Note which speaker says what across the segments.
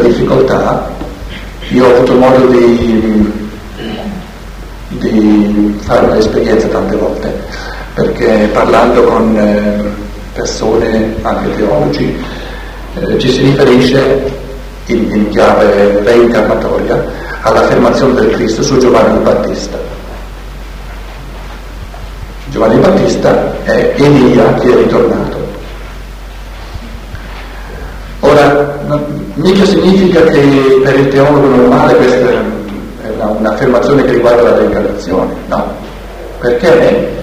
Speaker 1: difficoltà, io ho avuto modo di, di fare un'esperienza tante volte, perché parlando con eh, persone, anche teologi, eh, ci si riferisce in, in chiave reincarnatoria all'affermazione del Cristo su Giovanni Battista. Giovanni Battista è Elia che è ritornato. Mica significa che per il teologo normale questa è una, un'affermazione che riguarda la reincarnazione, no, perché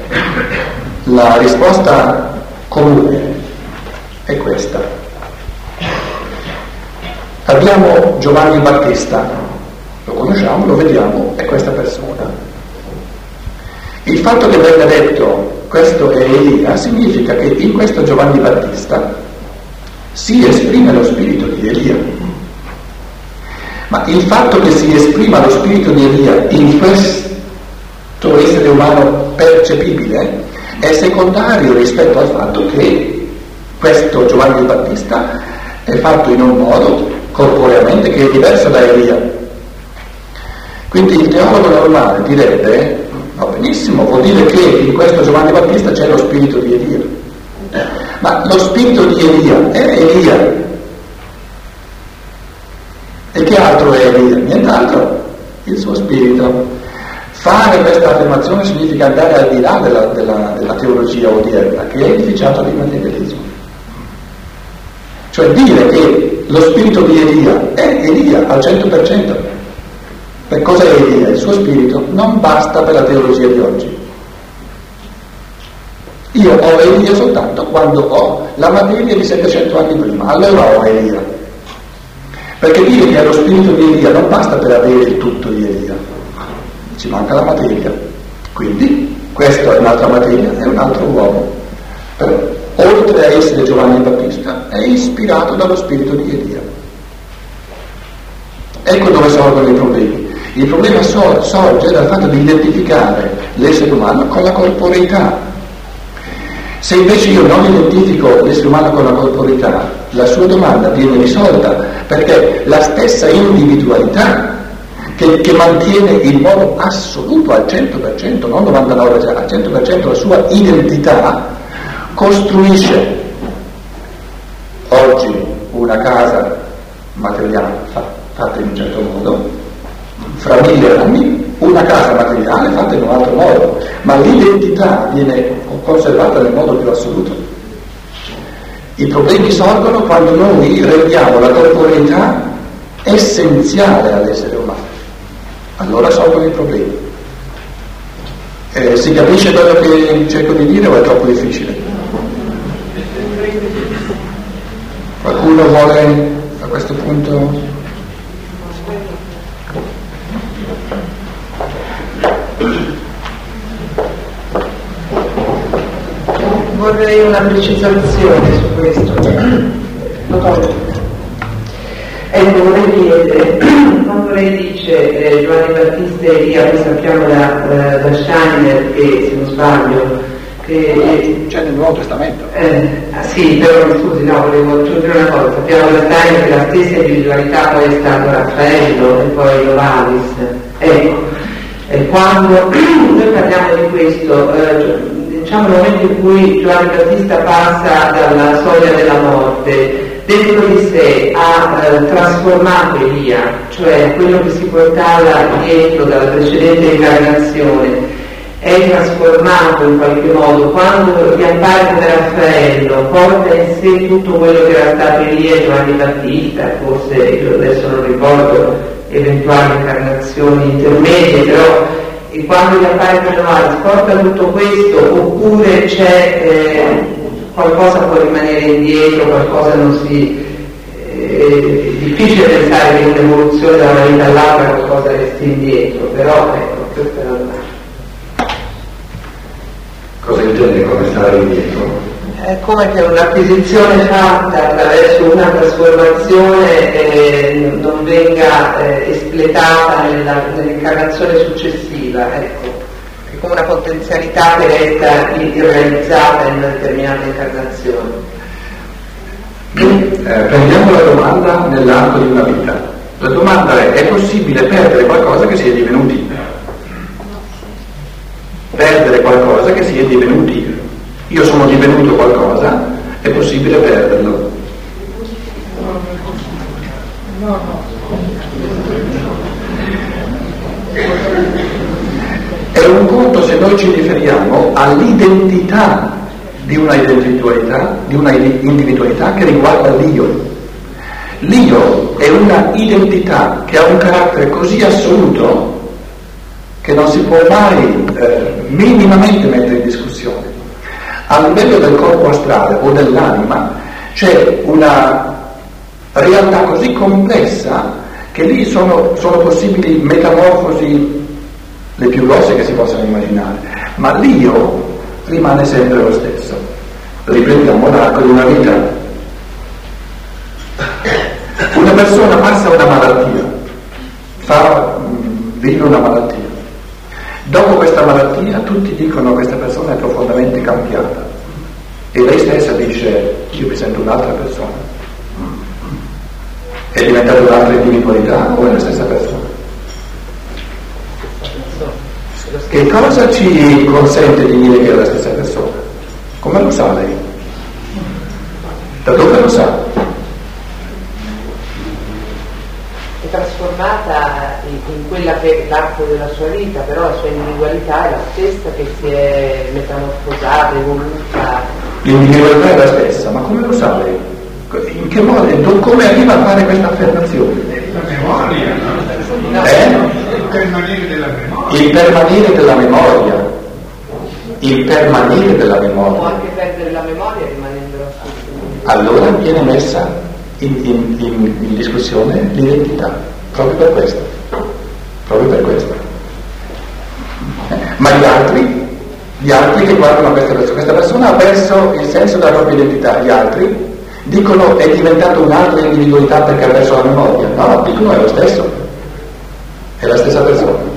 Speaker 1: la risposta comune è questa. Abbiamo Giovanni Battista, lo conosciamo, lo vediamo, è questa persona. Il fatto che venga detto questo è Elia significa che in questo Giovanni Battista si esprime lo spirito di Elia. Ma il fatto che si esprima lo spirito di Elia in questo essere umano percepibile è secondario rispetto al fatto che questo Giovanni Battista è fatto in un modo corporeamente che è diverso da Elia. Quindi il teologo normale direbbe, va benissimo, vuol dire che in questo Giovanni Battista c'è lo spirito di Elia. Ma lo spirito di Elia è Elia. E che altro è Elia? Nient'altro, il suo spirito. Fare questa affermazione significa andare al di là della, della, della teologia odierna, che è edificiata di materialismo. Cioè dire che lo spirito di Elia è Elia al 100%. Per cosa è Elia? Il suo spirito non basta per la teologia di oggi. Io ho Elia soltanto quando ho la materia di 700 anni prima, allora ho Elia. Perché dire che è lo spirito di Elia non basta per avere il tutto di Elia, ci manca la materia. Quindi questo è un'altra materia, è un altro uomo. Però, oltre a essere Giovanni Battista, è ispirato dallo spirito di Elia. Ecco dove sorgono i problemi. Il problema sorge dal fatto di identificare l'essere umano con la corporeità. Se invece io non identifico l'essere umano con la corporeità, la sua domanda viene risolta perché la stessa individualità che, che mantiene in modo assoluto al 100%, non 99%, al 100% la sua identità, costruisce oggi una casa materiale fatta in un certo modo, fra mille anni una casa materiale fatta in un altro modo, ma l'identità viene conservata nel modo più assoluto. I problemi sorgono quando noi rendiamo la corporeità essenziale all'essere umano. Allora sorgono i problemi. Eh, si capisce quello che cerco di dire o è troppo difficile? Qualcuno vuole a questo punto
Speaker 2: vorrei una precisazione su questo. Ecco, vorrei chiedere, quando lei dice eh, Giovanni Battista e Elia, noi sappiamo da, da, da Scheiner che, se non sbaglio,
Speaker 1: che... C'è nel Nuovo Testamento.
Speaker 2: Eh, ah, sì, però scusi, no, volevo aggiungere una cosa, sappiamo da Scheiner che la stessa individualità poi è stato Raffaello e poi Lovalis. Ecco, e quando noi parliamo di questo, eh, diciamo nel momento in cui Giovanni Battista passa dalla soglia della morte, dentro di sé ha eh, trasformato Elia, cioè quello che si portava dietro dalla precedente incarnazione, è trasformato in qualche modo, quando gli appare come Raffaello, porta in sé tutto quello che era stato Elia e Giovanni Battista, forse io adesso non ricordo eventuali incarnazioni intermedie, però e quando gli appare manuale porta tutto questo oppure c'è eh, qualcosa può rimanere indietro, qualcosa non si... Eh, è difficile pensare che in un'evoluzione da una vita all'altra qualcosa resti indietro, però ecco, questa è domanda.
Speaker 1: Cosa intende come stare indietro?
Speaker 2: È come che un'acquisizione fatta attraverso una trasformazione eh, non venga eh, espletata nella, nell'incarnazione successiva, ecco. È come una potenzialità che resta irrealizzata in una determinata incarnazione.
Speaker 1: Eh, prendiamo la domanda nell'arco di una vita. La domanda è, è possibile perdere qualcosa che si è divenuti? Perdere qualcosa che si è divenuti. Io sono divenuto qualcosa, è possibile perderlo. È un conto se noi ci riferiamo all'identità di una individualità, di una individualità che riguarda l'io. L'io è una identità che ha un carattere così assoluto che non si può mai eh, minimamente mettere in discussione. A livello del corpo astrale o dell'anima c'è una realtà così complessa che lì sono, sono possibili metamorfosi le più grosse che si possano immaginare, ma l'io rimane sempre lo stesso. Riprendiamo l'arco di una vita. Una persona passa una malattia, fa, vive una malattia. Dopo questa malattia tutti dicono questa persona è profondamente cambiata e lei stessa dice io mi sento un'altra persona. È diventata un'altra individualità o è la stessa persona? Che cosa ci consente di dire che è la stessa persona? Come lo sa lei? Da dove lo sa?
Speaker 2: È trasformata in, quella che è l'arco della sua vita, però la sua individualità è la stessa che si è metamorfosata, evoluta.
Speaker 1: L'individualità è la stessa, ma come lo sa lei? In che modo? Come arriva a fare questa affermazione?
Speaker 3: La memoria, no?
Speaker 1: Eh?
Speaker 3: permanere della memoria.
Speaker 1: Il permanere della memoria. Il permanere della memoria.
Speaker 2: Può anche perdere la memoria rimanendo la stessa.
Speaker 1: Allora viene messa in, in, in, in discussione l'identità, proprio per questo. Proprio per questo. Ma gli altri, gli altri che guardano questa persona, questa persona ha perso il senso della propria identità, gli altri dicono è diventato un'altra individualità perché ha perso la memoria. No, dicono è lo stesso è la stessa persona.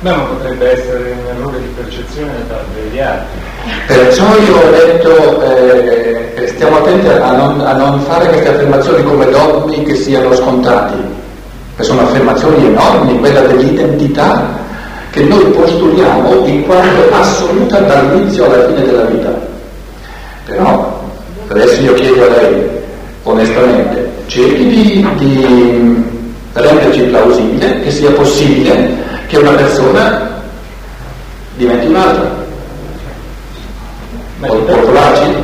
Speaker 3: Beh, ma potrebbe essere un errore di percezione da parte degli altri.
Speaker 1: Perciò io ho detto, eh, stiamo attenti a non, a non, fare queste affermazioni come dogmi che siano scontati, che sono affermazioni enormi, quella dell'identità che noi postuliamo in quanto assoluta dall'inizio alla fine della vita. Però, adesso io chiedo a lei, onestamente, cerchi di, di renderci plausibile che sia possibile che una persona diventi un'altra.
Speaker 3: Può trovarci?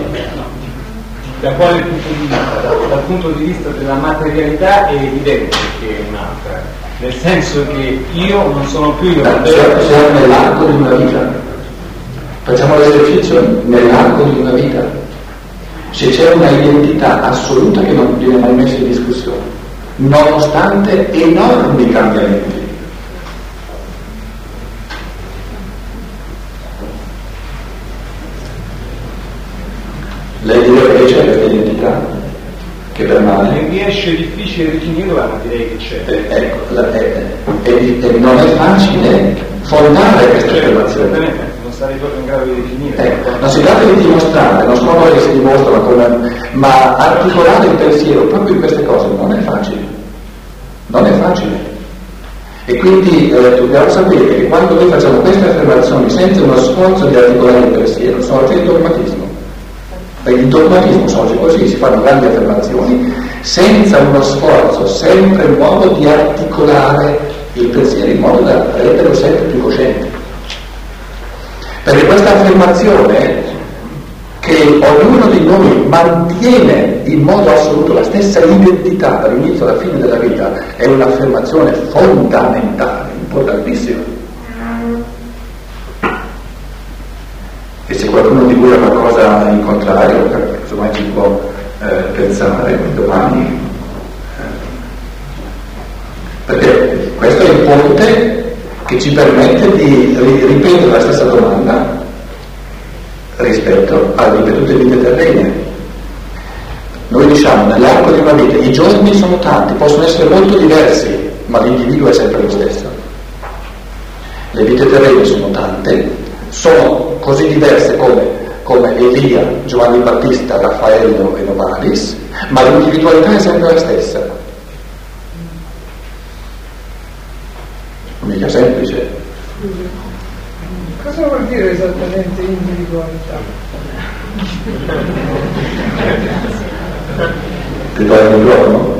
Speaker 3: Da quale punto di vista? Dal, dal punto di vista della materialità è evidente che è un'altra, nel senso che io non sono più io.
Speaker 1: Siamo, siamo nell'arco di una vita. Facciamo l'esercizio nell'arco di una vita. Se c'è una identità assoluta che non viene mai messa in discussione nonostante enormi cambiamenti. Lei dirà che c'è questa identità che permane?
Speaker 3: Mi riesce difficile definirla, ma direi che c'è.
Speaker 1: Eh, ecco, la, eh, eh, non è facile fondare questa certo, affermazione.
Speaker 3: Non sarei proprio in grado di definire.
Speaker 1: Ecco, non si tratta di dimostrare, non cose che si dimostrano, come, ma articolare il pensiero proprio in queste cose non è facile. Non è facile. E quindi eh, dobbiamo sapere che quando noi facciamo queste affermazioni senza uno sforzo di articolare il pensiero, oggi il dogmatismo. Perché il dogmatismo oggi così, si fanno grandi affermazioni senza uno sforzo sempre nuovo di articolare il pensiero in modo da renderlo sempre più cosciente. Perché questa affermazione che ognuno di noi mantiene in modo assoluto la stessa identità dall'inizio alla fine della vita è un'affermazione fondamentale, importantissima. E se qualcuno di voi ha qualcosa in contrario, insomma ci può pensare domani. Perché questo è il ponte che ci permette di ripetere la stessa domanda rispetto alle ripetute vite terrene. Noi diciamo nell'arco di una vita i giorni sono tanti, possono essere molto diversi, ma l'individuo è sempre lo stesso. Le vite terrene sono tante, sono così diverse come, come Elia, Giovanni Battista, Raffaello e Novalis, ma l'individualità è sempre la stessa. Mica semplice.
Speaker 4: Cosa vuol dire esattamente individualità?
Speaker 1: Ti do il microfono?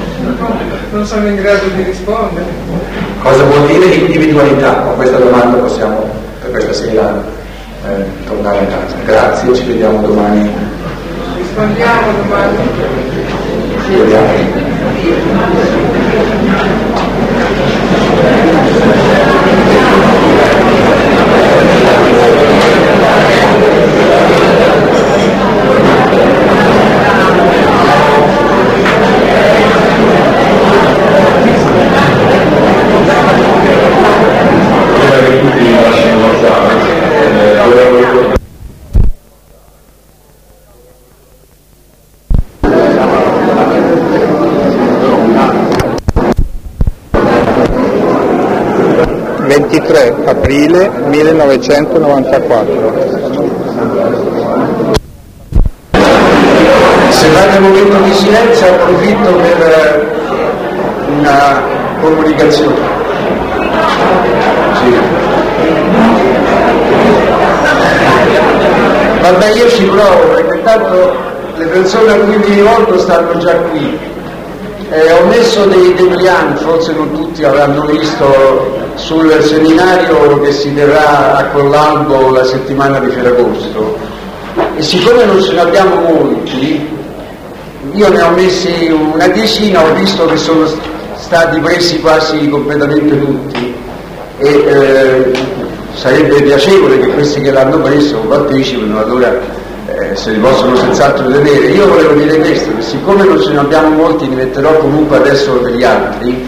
Speaker 4: Non sono in grado di rispondere.
Speaker 1: Cosa vuol dire individualità? Con questa domanda possiamo per questa sera eh, tornare a casa. Grazie, ci vediamo domani.
Speaker 4: Rispondiamo domani.
Speaker 1: Ci vediamo.
Speaker 5: Aprile 1994.
Speaker 1: Se fate un momento di silenzio approfitto per eh, una comunicazione. Sì. Vabbè io ci provo perché intanto le persone a cui mi rivolgo stanno già qui. Eh, ho messo dei debriani, forse non tutti avranno visto sul seminario che si terrà a Collalbo la settimana di Ferragosto e siccome non ce ne abbiamo molti, io ne ho messi una decina, ho visto che sono stati presi quasi completamente tutti e eh, sarebbe piacevole che questi che l'hanno preso partecipino, allora eh, se li possono senz'altro vedere. Io volevo dire questo, che siccome non ce ne abbiamo molti, ne metterò comunque adesso degli altri,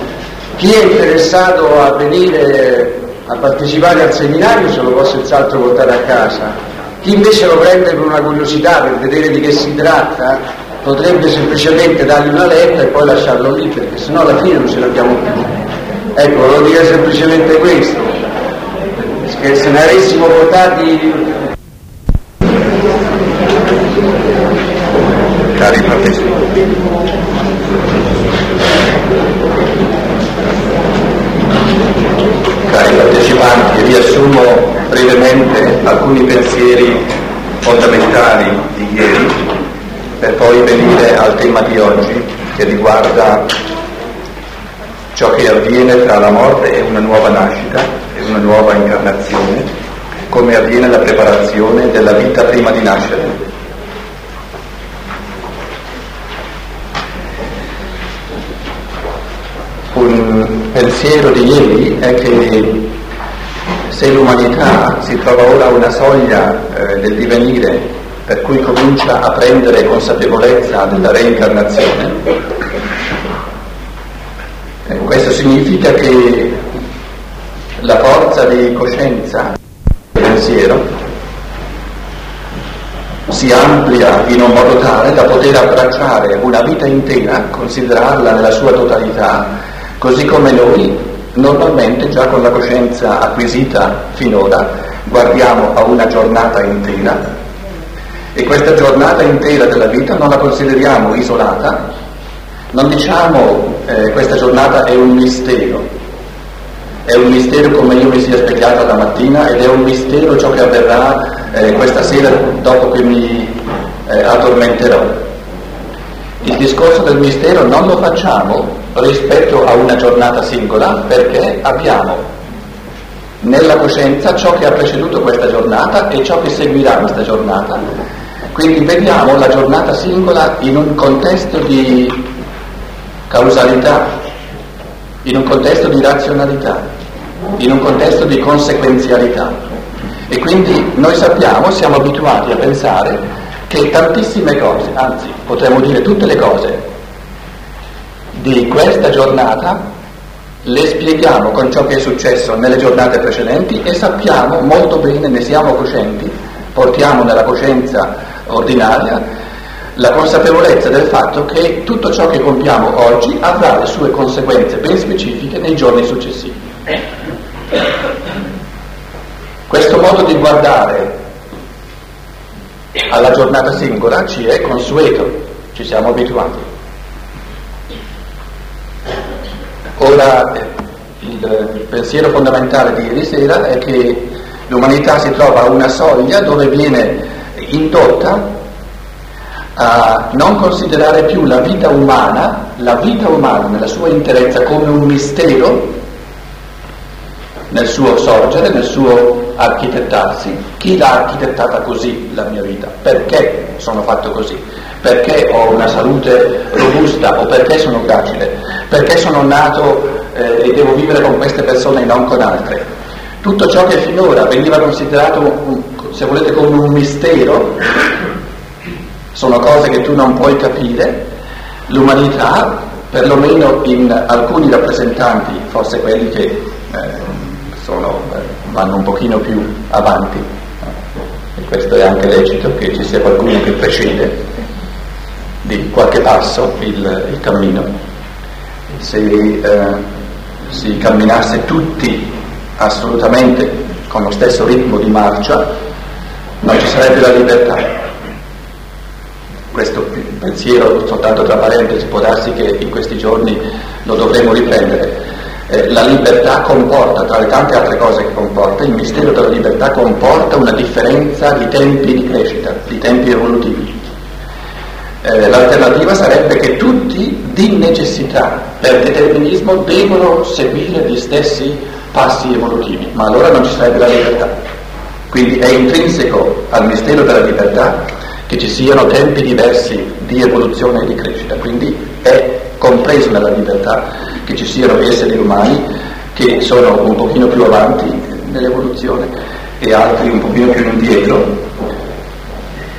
Speaker 1: chi è interessato a venire a partecipare al seminario se lo può senz'altro portare a casa. Chi invece lo prende per una curiosità, per vedere di che si tratta, potrebbe semplicemente dargli una lettera e poi lasciarlo lì, perché sennò alla fine non ce l'abbiamo più. Ecco, volevo dire semplicemente questo, che se ne avessimo portati cari partecipanti. Cari partecipanti, riassumo brevemente alcuni pensieri fondamentali di ieri per poi venire al tema di oggi che riguarda ciò che avviene tra la morte e una nuova nascita e una nuova incarnazione, come avviene la preparazione della vita prima di nascere. Un pensiero di ieri è che se l'umanità si trova ora a una soglia eh, del divenire per cui comincia a prendere consapevolezza della reincarnazione, eh, questo significa che la forza di coscienza del pensiero si amplia in un modo tale da poter abbracciare una vita intera, considerarla nella sua totalità così come noi normalmente già con la coscienza acquisita finora guardiamo a una giornata intera e questa giornata intera della vita non la consideriamo isolata, non diciamo eh, questa giornata è un mistero, è un mistero come io mi sia svegliata la mattina ed è un mistero ciò che avverrà eh, questa sera dopo che mi eh, addormenterò. Il discorso del mistero non lo facciamo rispetto a una giornata singola perché abbiamo nella coscienza ciò che ha preceduto questa giornata e ciò che seguirà questa giornata. Quindi vediamo la giornata singola in un contesto di causalità, in un contesto di razionalità, in un contesto di conseguenzialità. E quindi noi sappiamo, siamo abituati a pensare che tantissime cose, anzi potremmo dire tutte le cose di questa giornata le spieghiamo con ciò che è successo nelle giornate precedenti e sappiamo molto bene, ne siamo coscienti, portiamo nella coscienza ordinaria la consapevolezza del fatto che tutto ciò che compiamo oggi avrà le sue conseguenze ben specifiche nei giorni successivi. Questo modo di guardare alla giornata singola ci è consueto, ci siamo abituati. Ora eh, il, il pensiero fondamentale di ieri sera è che l'umanità si trova a una soglia dove viene indotta a non considerare più la vita umana, la vita umana nella sua interezza come un mistero nel suo sorgere, nel suo architettarsi. Chi l'ha architettata così la mia vita? Perché sono fatto così? Perché ho una salute robusta o perché sono gracile? Perché sono nato eh, e devo vivere con queste persone e non con altre? Tutto ciò che finora veniva considerato, se volete, come un mistero, sono cose che tu non puoi capire, l'umanità, perlomeno in alcuni rappresentanti, forse quelli che eh, sono, eh, vanno un pochino più avanti, e questo è anche lecito che ci sia qualcuno che precede di qualche passo il, il cammino. Se eh, si camminasse tutti assolutamente con lo stesso ritmo di marcia, non ci sarebbe la libertà questo pensiero, soltanto tra parentesi, può darsi che in questi giorni lo dovremo riprendere. Eh, la libertà comporta, tra le tante altre cose che comporta, il mistero della libertà comporta una differenza di tempi di crescita, di tempi evolutivi. Eh, l'alternativa sarebbe che tutti, di necessità, per determinismo, devono seguire gli stessi passi evolutivi, ma allora non ci sarebbe la libertà. Quindi è intrinseco al mistero della libertà che ci siano tempi diversi di evoluzione e di crescita, quindi è compreso nella libertà che ci siano esseri umani che sono un pochino più avanti nell'evoluzione e altri un pochino più indietro,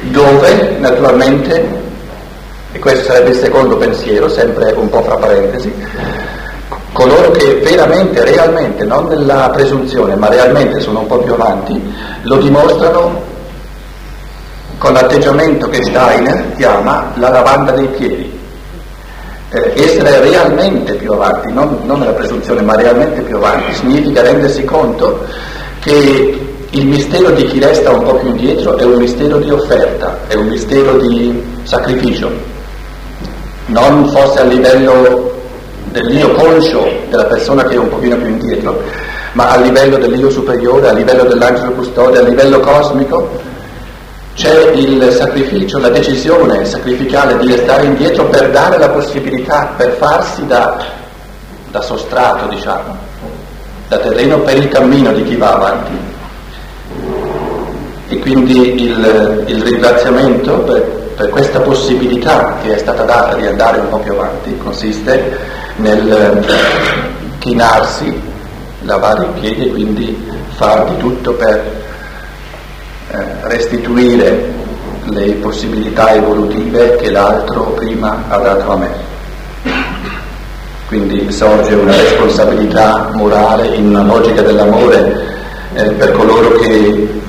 Speaker 1: dove naturalmente, e questo sarebbe il secondo pensiero, sempre un po' fra parentesi, coloro che veramente, realmente, non nella presunzione, ma realmente sono un po' più avanti, lo dimostrano con l'atteggiamento che Steiner chiama la lavanda dei piedi. Eh, essere realmente più avanti, non, non nella presunzione, ma realmente più avanti, significa rendersi conto che il mistero di chi resta un po' più indietro è un mistero di offerta, è un mistero di sacrificio, non forse a livello dell'io conscio della persona che è un pochino più indietro, ma a livello dell'io superiore, a livello dell'angelo custode, a livello cosmico, c'è il sacrificio, la decisione sacrificale di restare indietro per dare la possibilità, per farsi da, da sostrato, diciamo, da terreno per il cammino di chi va avanti. E quindi il, il ringraziamento per, per, questa possibilità che è stata data di andare un po' più avanti consiste nel chinarsi, lavare i piedi e quindi far di tutto per eh, restituire le possibilità evolutive che l'altro prima ha dato a me. Quindi sorge una responsabilità morale in una logica dell'amore eh, per coloro che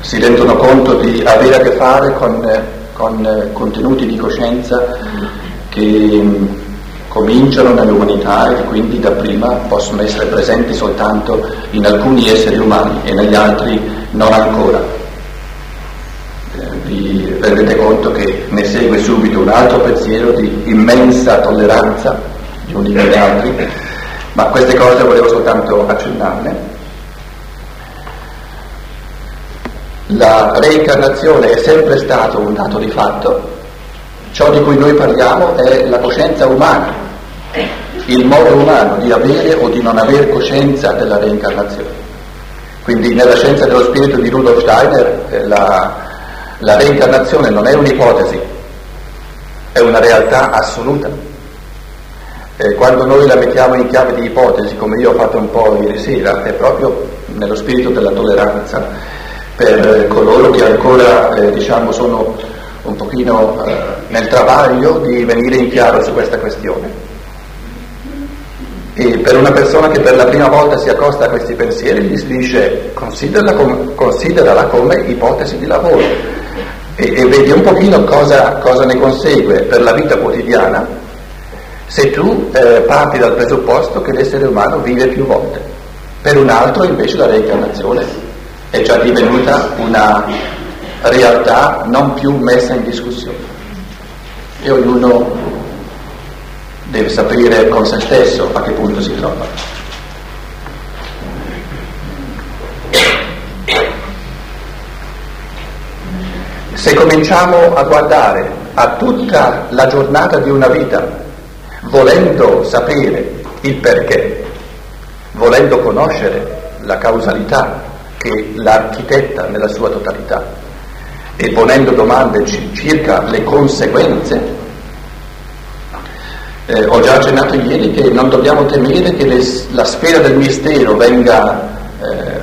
Speaker 1: si rendono conto di avere a che fare con, eh, con contenuti di coscienza che mh, cominciano nell'umanità e quindi da prima possono essere presenti soltanto in alcuni esseri umani e negli altri non ancora. Eh, vi rendete conto che ne segue subito un altro pensiero di immensa tolleranza gli uni con gli altri, ma queste cose volevo soltanto accennarne. La reincarnazione è sempre stato un dato di fatto, Ciò di cui noi parliamo è la coscienza umana, il modo umano di avere o di non avere coscienza della reincarnazione. Quindi nella scienza dello spirito di Rudolf Steiner eh, la, la reincarnazione non è un'ipotesi, è una realtà assoluta. E quando noi la mettiamo in chiave di ipotesi, come io ho fatto un po' ieri sera, è proprio nello spirito della tolleranza per coloro che ancora eh, diciamo, sono un pochino eh, nel travaglio di venire in chiaro su questa questione. E per una persona che per la prima volta si accosta a questi pensieri gli si dice considerala come, considerala come ipotesi di lavoro e, e, vedi un pochino cosa, cosa, ne consegue per la vita quotidiana se tu eh, parti dal presupposto che l'essere umano vive più volte. Per un altro invece la reincarnazione è già divenuta una realtà non più messa in discussione. E ognuno deve sapere con se stesso a che punto si trova. Se cominciamo a guardare a tutta la giornata di una vita, volendo sapere il perché, volendo conoscere la causalità che l'architetta nella sua totalità e ponendo domande circa le conseguenze, eh, ho già accennato ieri che non dobbiamo temere che le, la sfera del mistero venga eh,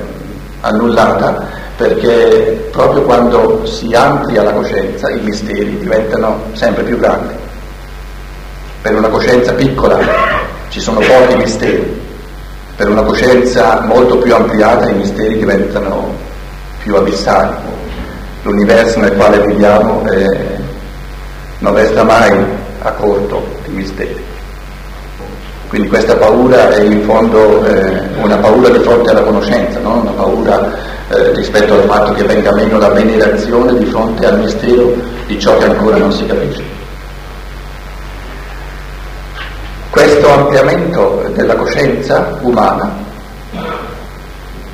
Speaker 1: annullata perché proprio quando si amplia la coscienza i misteri diventano sempre più grandi. Per una coscienza piccola ci sono pochi misteri, per una coscienza molto più ampliata i misteri diventano più abissali. L'universo nel quale viviamo eh, non resta mai a corto di misteri. Quindi questa paura è in fondo eh, una paura di fronte alla conoscenza, non una paura eh, rispetto al fatto che venga meno la venerazione di fronte al mistero di ciò che ancora non si capisce. Questo ampliamento della coscienza umana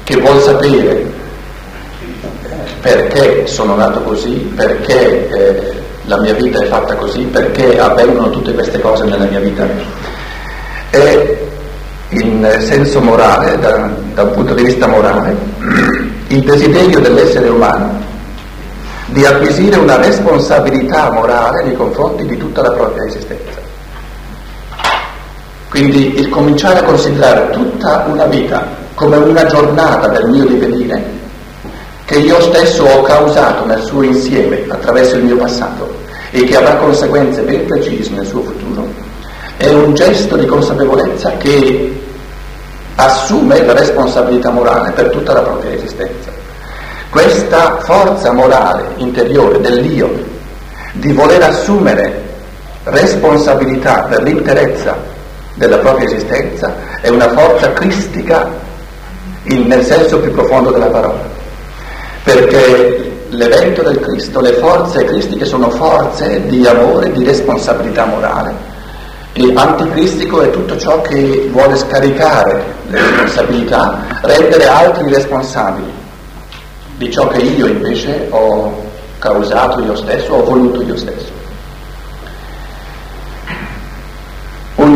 Speaker 1: che vuol sapere perché sono nato così, perché eh, la mia vita è fatta così, perché avvengono tutte queste cose nella mia vita, è in senso morale, da, da un punto di vista morale, il desiderio dell'essere umano di acquisire una responsabilità morale nei confronti di tutta la propria esistenza. Quindi il cominciare a considerare tutta una vita come una giornata del mio divenire, che io stesso ho causato nel suo insieme attraverso il mio passato e che avrà conseguenze ben precise nel suo futuro, è un gesto di consapevolezza che assume la responsabilità morale per tutta la propria esistenza. Questa forza morale interiore dell'io di voler assumere responsabilità per l'interezza della propria esistenza è una forza cristica in, nel senso più profondo della parola, perché l'evento del Cristo, le forze cristiche sono forze di amore, di responsabilità morale e anticristico è tutto ciò che vuole scaricare le responsabilità, rendere altri responsabili di ciò che io invece ho causato io stesso, ho voluto io stesso.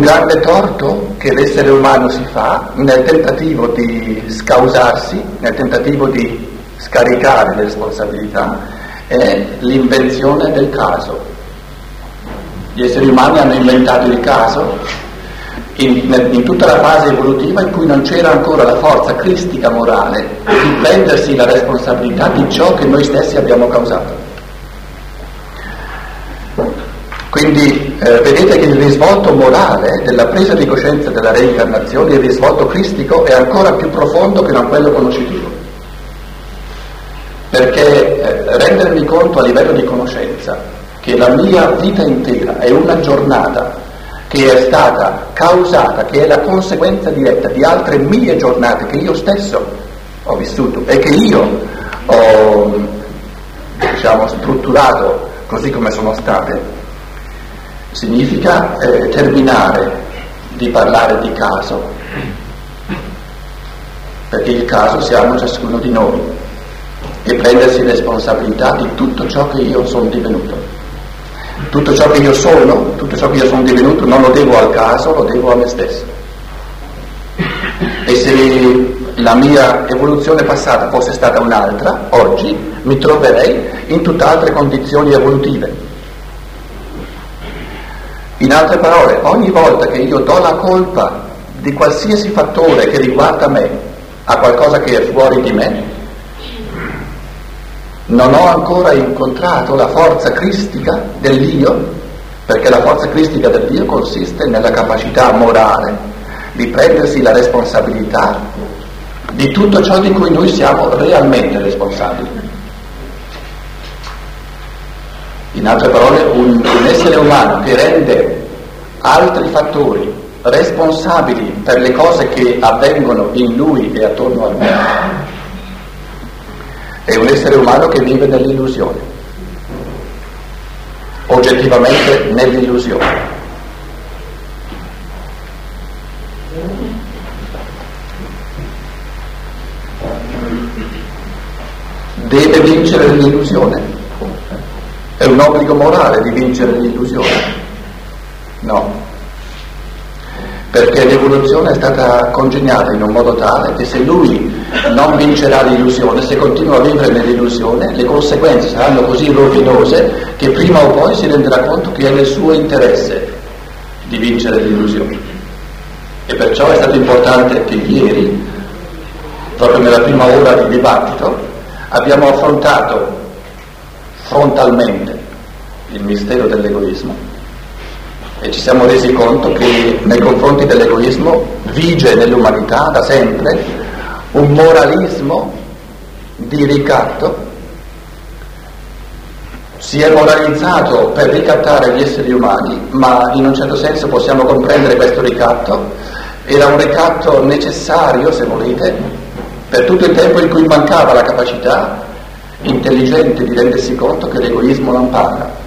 Speaker 1: Grande torto che l'essere umano si fa nel tentativo di scausarsi, nel tentativo di scaricare le responsabilità, è l'invenzione del caso, gli esseri umani hanno inventato il caso in, in, tutta la fase evolutiva in cui non c'era ancora la forza cristica morale di prendersi la responsabilità di ciò che noi stessi abbiamo causato. Quindi eh, vedete che il risvolto morale della presa di coscienza della reincarnazione, il risvolto cristico, è ancora più profondo che non quello conoscitivo. Perché eh, rendermi conto a livello di conoscenza che la mia vita intera è una giornata che è stata causata, che è la conseguenza diretta di altre mille giornate che io stesso ho vissuto e che io ho diciamo, strutturato così come sono state, significa eh, terminare di parlare di caso, perché il caso siamo ciascuno di noi e prendersi responsabilità di tutto ciò che io sono divenuto. Tutto ciò che io sono, tutto ciò che io sono divenuto, non lo devo al caso, lo devo a me stesso. E se la mia evoluzione passata fosse stata un'altra, oggi mi troverei in tutt'altre condizioni evolutive. In altre parole, ogni volta che io do la colpa di qualsiasi fattore che riguarda me a qualcosa che è fuori di me, non ho ancora incontrato la forza cristica dell'io, perché la forza cristica dell'io consiste nella capacità morale di prendersi la responsabilità di tutto ciò di cui noi siamo realmente responsabili. In altre parole, un, un essere umano che rende altri fattori responsabili per le cose che avvengono in lui e attorno a lui è un essere umano che vive nell'illusione, oggettivamente nell'illusione. Deve vincere l'illusione. Obbligo morale di vincere l'illusione. No, perché l'evoluzione è stata congegnata in un modo tale che se lui non vincerà l'illusione, se continua a vivere nell'illusione, le conseguenze saranno così rovinose che prima o poi si renderà conto che è nel suo interesse di vincere l'illusione. E perciò è stato importante che ieri, proprio nella prima ora di dibattito, abbiamo affrontato frontalmente il mistero dell'egoismo. E ci siamo resi conto che nei confronti dell'egoismo vige nell'umanità da sempre un moralismo di ricatto, si è moralizzato per ricattare gli esseri umani, ma in un certo senso possiamo comprendere questo ricatto, era un ricatto necessario, se volete, per tutto il tempo in cui mancava la capacità intelligente di rendersi conto che l'egoismo non paga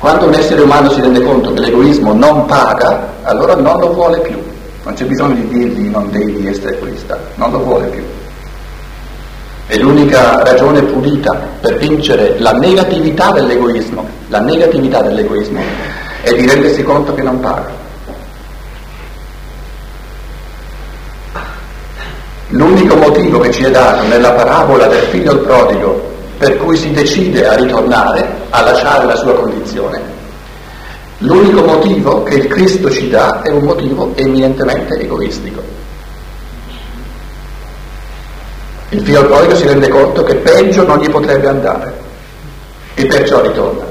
Speaker 1: quando un essere umano si rende conto che l'egoismo non paga, allora non lo vuole più. Non c'è bisogno di dirgli non devi essere egoista, non lo vuole più. E l'unica ragione pulita per vincere la negatività dell'egoismo, la negatività dell'egoismo, è di rendersi conto che non paga. L'unico motivo che ci è dato nella parabola del figlio prodigo per cui si decide a ritornare, a lasciare la sua condizione. L'unico motivo che il Cristo ci dà è un motivo eminentemente egoistico. Il figlio prodigo si rende conto che peggio non gli potrebbe andare e perciò ritorna.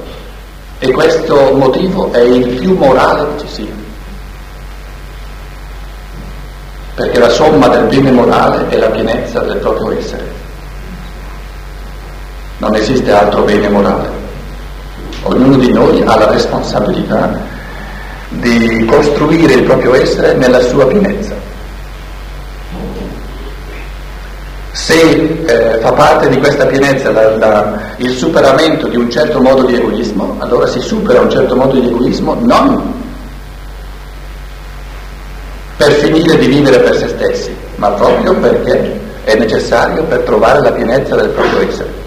Speaker 1: E questo motivo è il più morale che ci sia. Perché la somma del bene morale è la pienezza del proprio essere non esiste altro bene morale. Ognuno di noi ha la responsabilità di costruire il proprio essere nella sua pienezza. Se eh, fa parte di questa pienezza la, la, il superamento di un certo modo di egoismo, allora si supera un certo modo di egoismo non per finire di vivere per se stessi, ma proprio perché è necessario per trovare la pienezza del proprio essere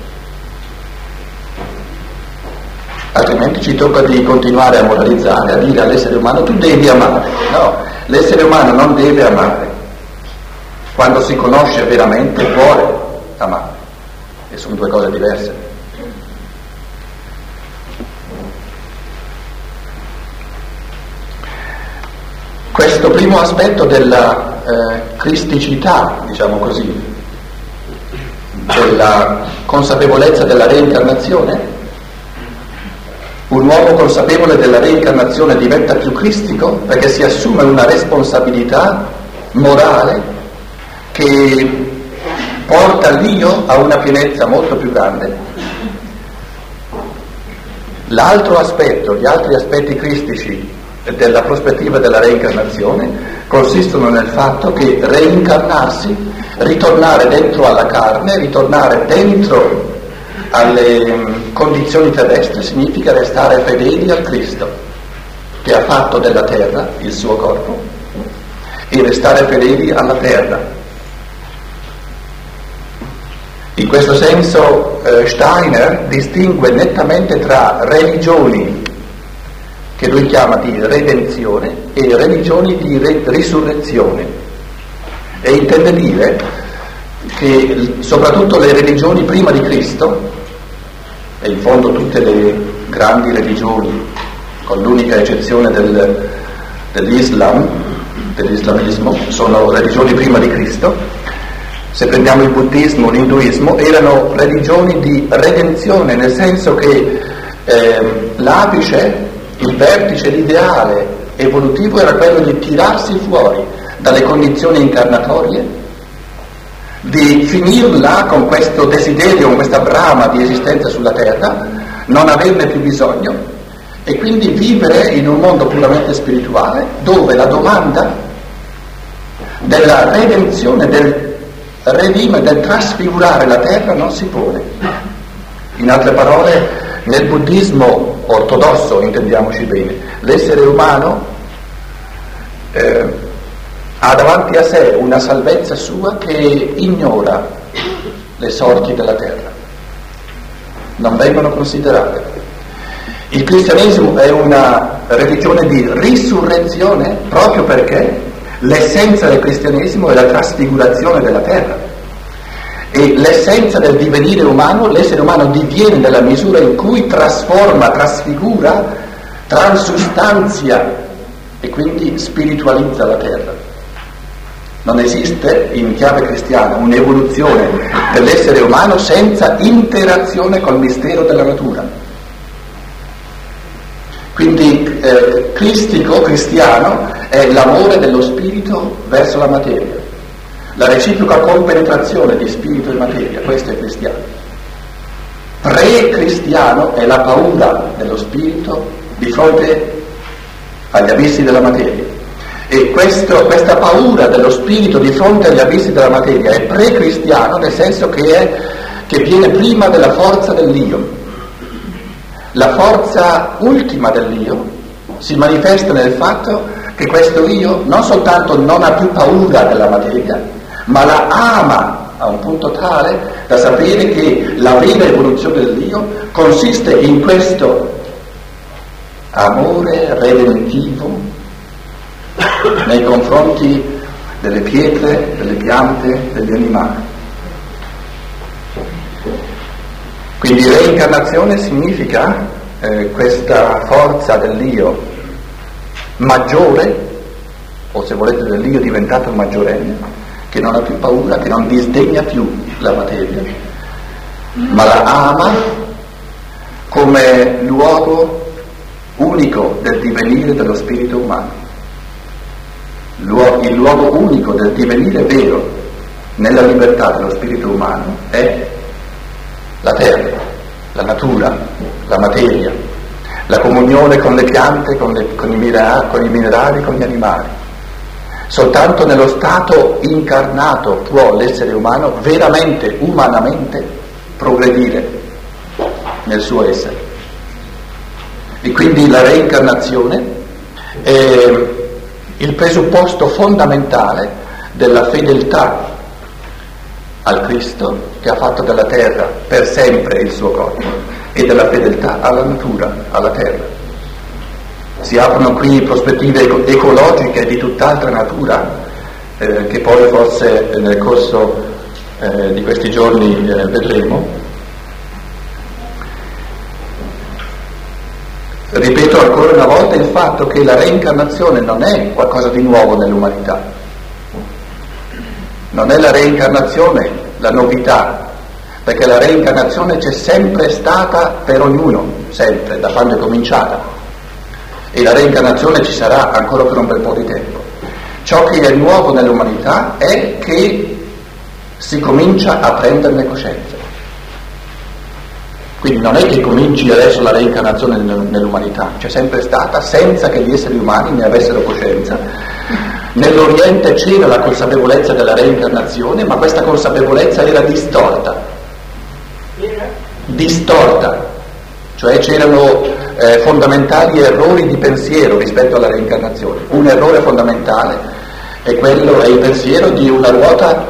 Speaker 1: altrimenti ci tocca di continuare a moralizzare, a dire all'essere umano tu devi amare. No, l'essere umano non deve amare. Quando si conosce veramente vuole amare. E sono due cose diverse. Questo primo aspetto della eh, cristicità, diciamo così, della consapevolezza della reincarnazione, un uomo consapevole della reincarnazione diventa più cristico perché si assume una responsabilità morale che porta l'io a una pienezza molto più grande. L'altro aspetto, gli altri aspetti cristici della prospettiva della reincarnazione consistono nel fatto che reincarnarsi, ritornare dentro alla carne, ritornare dentro alle mm, condizioni terrestri significa restare fedeli al Cristo che ha fatto della terra il suo corpo e restare fedeli alla terra. In questo senso eh, Steiner distingue nettamente tra religioni che lui chiama di redenzione e religioni di re- risurrezione e intende dire che soprattutto le religioni prima di Cristo e in fondo tutte le grandi religioni, con l'unica eccezione del, dell'Islam, dell'islamismo, sono religioni prima di Cristo, se prendiamo il buddismo, l'induismo, erano religioni di redenzione, nel senso che eh, l'apice, il vertice, l'ideale evolutivo era quello di tirarsi fuori dalle condizioni incarnatorie di finirla con questo desiderio, con questa brama di esistenza sulla terra, non averne più bisogno e quindi vivere in un mondo puramente spirituale dove la domanda della redenzione, del redime, del trasfigurare la terra non si pone. In altre parole, nel buddismo ortodosso, intendiamoci bene, l'essere umano eh, ha davanti a sé una salvezza sua che ignora le sorti della terra, non vengono considerate. Il cristianesimo è una religione di risurrezione proprio perché l'essenza del cristianesimo è la trasfigurazione della terra. E l'essenza del divenire umano, l'essere umano diviene nella misura in cui trasforma, trasfigura, transustanzia e quindi spiritualizza la terra. Non esiste in chiave cristiana un'evoluzione dell'essere umano senza interazione col mistero della natura. Quindi eh, cristico, cristiano, è l'amore dello spirito verso la materia, la reciproca compenetrazione di spirito e materia, questo è cristiano. Pre-cristiano è la paura dello spirito di fronte agli abissi della materia. E questo, questa paura dello spirito di fronte agli abissi della materia è pre-cristiano nel senso che, è, che viene prima della forza dell'io. La forza ultima dell'io si manifesta nel fatto che questo io non soltanto non ha più paura della materia, ma la ama a un punto tale da sapere che la vera evoluzione dell'io consiste in questo amore redentivo nei confronti delle pietre, delle piante, degli animali. Quindi reincarnazione significa eh, questa forza dell'io maggiore, o se volete dell'io diventato maggiorenne, che non ha più paura, che non disdegna più la materia, ma la ama come luogo unico del divenire dello spirito umano. Il luogo unico del divenire vero nella libertà dello spirito umano è la terra, la natura, la materia, la comunione con le piante, con, le, con, i, minerali, con i minerali, con gli animali. Soltanto nello stato incarnato può l'essere umano veramente, umanamente, progredire nel suo essere. E quindi la reincarnazione è il presupposto fondamentale della fedeltà al Cristo che ha fatto della terra per sempre il suo corpo e della fedeltà alla natura, alla terra. Si aprono qui prospettive ecologiche di tutt'altra natura eh, che poi forse nel corso eh, di questi giorni eh, vedremo. Ripeto ancora una volta il fatto che la reincarnazione non è qualcosa di nuovo nell'umanità, non è la reincarnazione la novità, perché la reincarnazione c'è sempre stata per ognuno, sempre, da quando è cominciata, e la reincarnazione ci sarà ancora per un bel po' di tempo. Ciò che è nuovo nell'umanità è che si comincia a prenderne coscienza. Quindi non è che cominci adesso la reincarnazione nell'umanità, c'è sempre stata senza che gli esseri umani ne avessero coscienza. Nell'Oriente c'era la consapevolezza della reincarnazione, ma questa consapevolezza era distorta. Distorta, cioè c'erano eh, fondamentali errori di pensiero rispetto alla reincarnazione. Un errore fondamentale è quello, è il pensiero di una ruota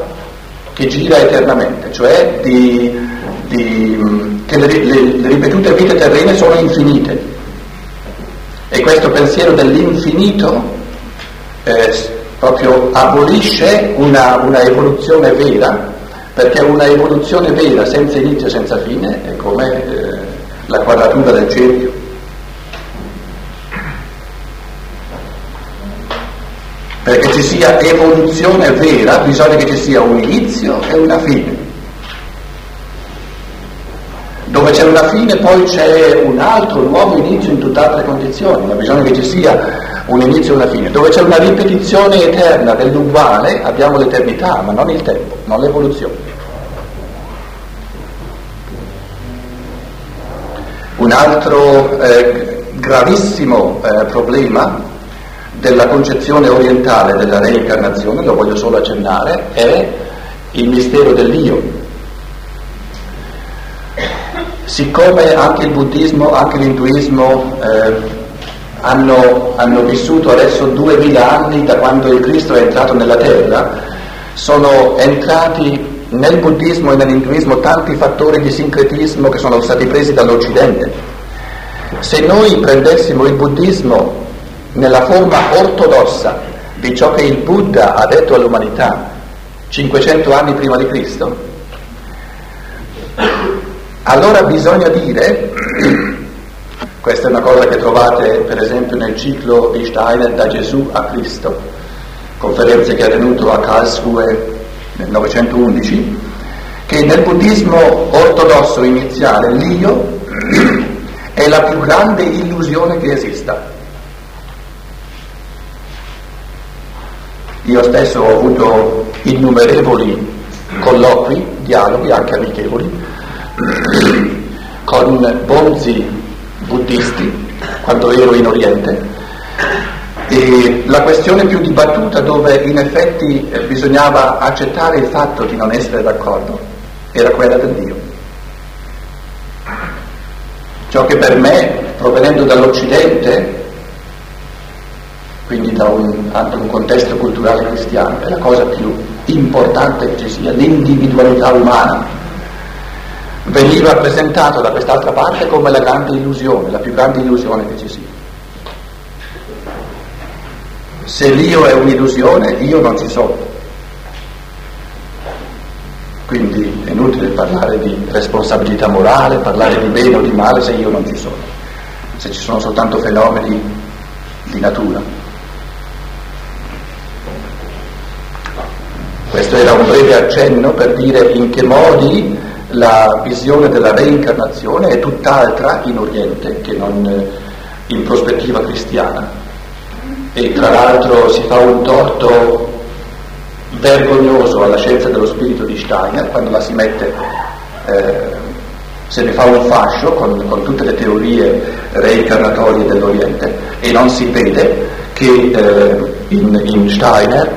Speaker 1: che gira eternamente, cioè di, di che le, le, le ripetute vite terrene sono infinite. E questo pensiero dell'infinito eh, proprio abolisce una, una, evoluzione vera, perché una evoluzione vera senza inizio e senza fine è come eh, la quadratura del cerchio. Perché ci sia evoluzione vera bisogna che ci sia un inizio e una fine dove c'è una fine poi c'è un altro nuovo inizio in tutt'altre condizioni, ma bisogna che ci sia un inizio e una fine. Dove c'è una ripetizione eterna dell'uguale abbiamo l'eternità, ma non il tempo, non l'evoluzione. Un altro eh, gravissimo eh, problema della concezione orientale della reincarnazione, lo voglio solo accennare, è il mistero dell'io. Siccome anche il buddismo, anche l'induismo eh, hanno, hanno vissuto adesso duemila anni da quando il Cristo è entrato nella terra, sono entrati nel buddismo e nell'induismo tanti fattori di sincretismo che sono stati presi dall'Occidente. Se noi prendessimo il buddismo nella forma ortodossa di ciò che il Buddha ha detto all'umanità 500 anni prima di Cristo, allora bisogna dire, questa è una cosa che trovate per esempio nel ciclo di Steiner da Gesù a Cristo, conferenze che ha tenuto a Karlsruhe nel 911, che nel buddismo ortodosso iniziale l'io è la più grande illusione che esista. Io stesso ho avuto innumerevoli colloqui, dialoghi anche amichevoli, con bonzi buddisti quando ero in Oriente e la questione più dibattuta dove in effetti eh, bisognava accettare il fatto di non essere d'accordo era quella del Dio. Ciò che per me, provenendo dall'Occidente, quindi da un, anche un contesto culturale cristiano, è la cosa più importante che ci sia, l'individualità umana, veniva presentato da quest'altra parte come la grande illusione, la più grande illusione che ci sia. Se l'io è un'illusione, io non ci sono. Quindi è inutile parlare di responsabilità morale, parlare di bene o di male se io non ci sono, se ci sono soltanto fenomeni di natura. Questo era un breve accenno per dire in che modi la visione della reincarnazione è tutt'altra in Oriente che non in prospettiva cristiana. E tra l'altro si fa un torto vergognoso alla scienza dello spirito di Steiner quando la si mette, eh, se ne fa un fascio con, con, tutte le teorie reincarnatorie dell'Oriente e non si vede che eh, in, in Steiner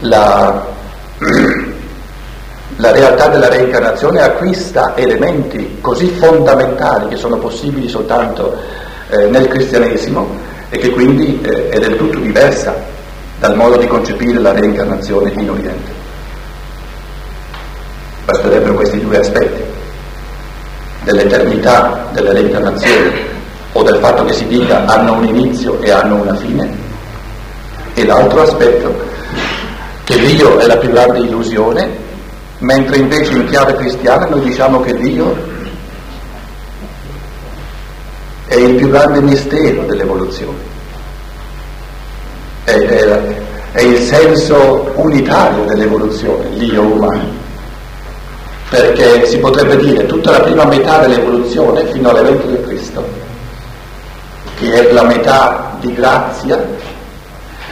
Speaker 1: la, la realtà della reincarnazione acquista elementi così fondamentali che sono possibili soltanto eh, nel cristianesimo e che quindi eh, è del tutto diversa dal modo di concepire la reincarnazione in Oriente. Basterebbero questi due aspetti, dell'eternità della reincarnazione o del fatto che si dica hanno un inizio e hanno una fine, e l'altro aspetto che Dio è la più grande illusione, mentre invece in chiave cristiana noi diciamo che Dio è il più grande mistero dell'evoluzione, è, è, è il senso unitario dell'evoluzione, l'io umano, perché si potrebbe dire tutta la prima metà dell'evoluzione fino all'evento del Cristo, che è la metà di grazia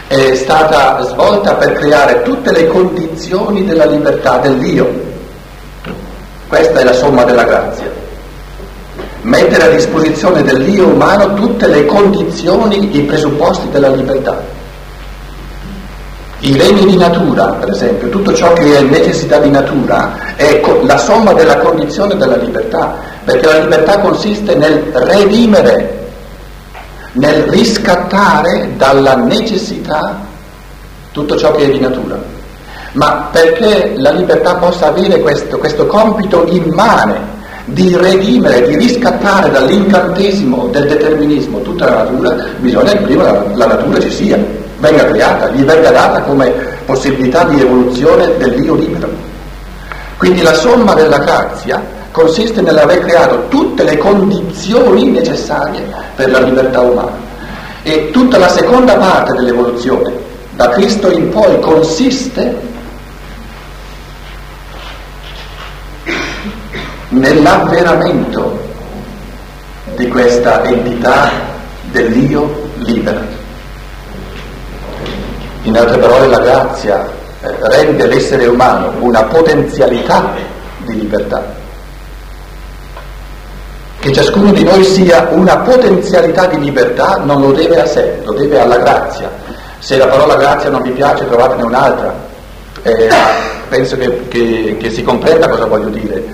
Speaker 1: è stata svolta per creare tutte le condizioni della libertà dell'io. Questa è la somma della grazia. Mettere a disposizione dell'io umano tutte le condizioni, i presupposti della libertà. I regni di natura, per esempio, tutto ciò che è necessità di natura è la somma della condizione della libertà, perché la libertà consiste nel redimere nel riscattare dalla necessità tutto ciò che è di natura. Ma perché la libertà possa avere questo, questo compito immane di redimere, di riscattare dall'incantesimo del determinismo tutta la natura, bisogna che prima la, la natura ci sia, venga creata, gli venga data come possibilità di evoluzione dell'io libero. Quindi la somma della grazia consiste nell'aver creato tutte le condizioni necessarie per la libertà umana. E tutta la seconda parte dell'evoluzione, da Cristo in poi, consiste nell'avveramento di questa entità dell'io libera. In altre parole la grazia eh, rende l'essere umano una potenzialità di libertà che ciascuno di noi sia una potenzialità di libertà non lo deve a sé, lo deve alla grazia. Se la parola grazia non vi piace trovatene un'altra, eh, penso che, che, che, si comprenda cosa voglio dire,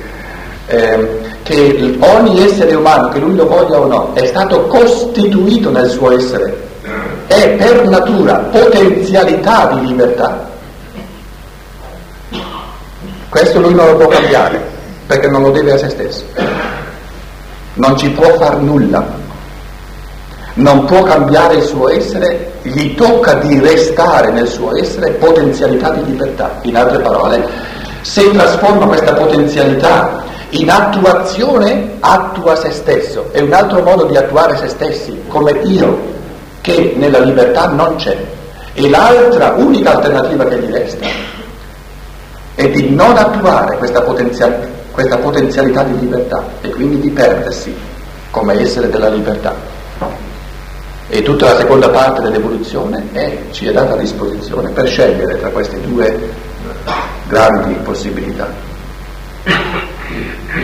Speaker 1: eh, che ogni essere umano, che lui lo voglia o no, è stato costituito nel suo essere, è per natura potenzialità di libertà. Questo lui non lo può cambiare, perché non lo deve a se stesso. Non ci può far nulla non può cambiare il suo essere, gli tocca di restare nel suo essere potenzialità di libertà. In altre parole, se trasforma questa potenzialità in attuazione, attua se stesso. È un altro modo di attuare se stessi, come io, che nella libertà non c'è. E l'altra, unica alternativa che gli resta è di non attuare questa, potenzial- questa potenzialità di libertà e quindi di perdersi come essere della libertà. E tutta la seconda parte dell'evoluzione è, ci è data a disposizione per scegliere tra queste due grandi possibilità.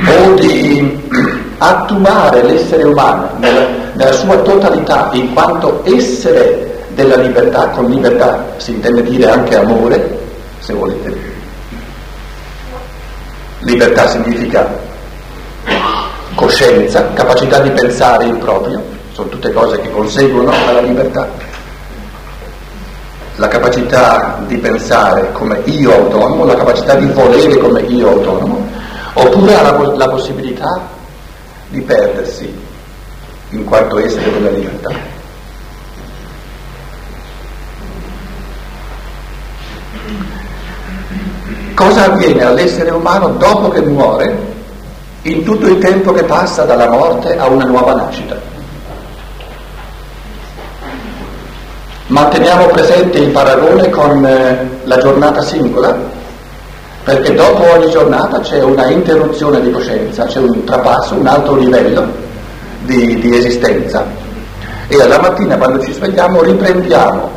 Speaker 1: O di attuare l'essere umano nella, nella sua totalità in quanto essere della libertà, con libertà si intende dire anche amore, se volete. Libertà significa coscienza, capacità di pensare in proprio, sono tutte cose che conseguono alla libertà. La capacità di pensare come io autonomo, la capacità di volere come io autonomo, oppure la, la possibilità di perdersi in quanto essere della libertà. Cosa avviene all'essere umano dopo che muore in tutto il tempo che passa dalla morte a una nuova nascita? Manteniamo presente il paragone con eh, la giornata singola, perché dopo ogni giornata c'è una interruzione di coscienza, c'è un trapasso, un altro livello di, di esistenza. E alla mattina quando ci svegliamo riprendiamo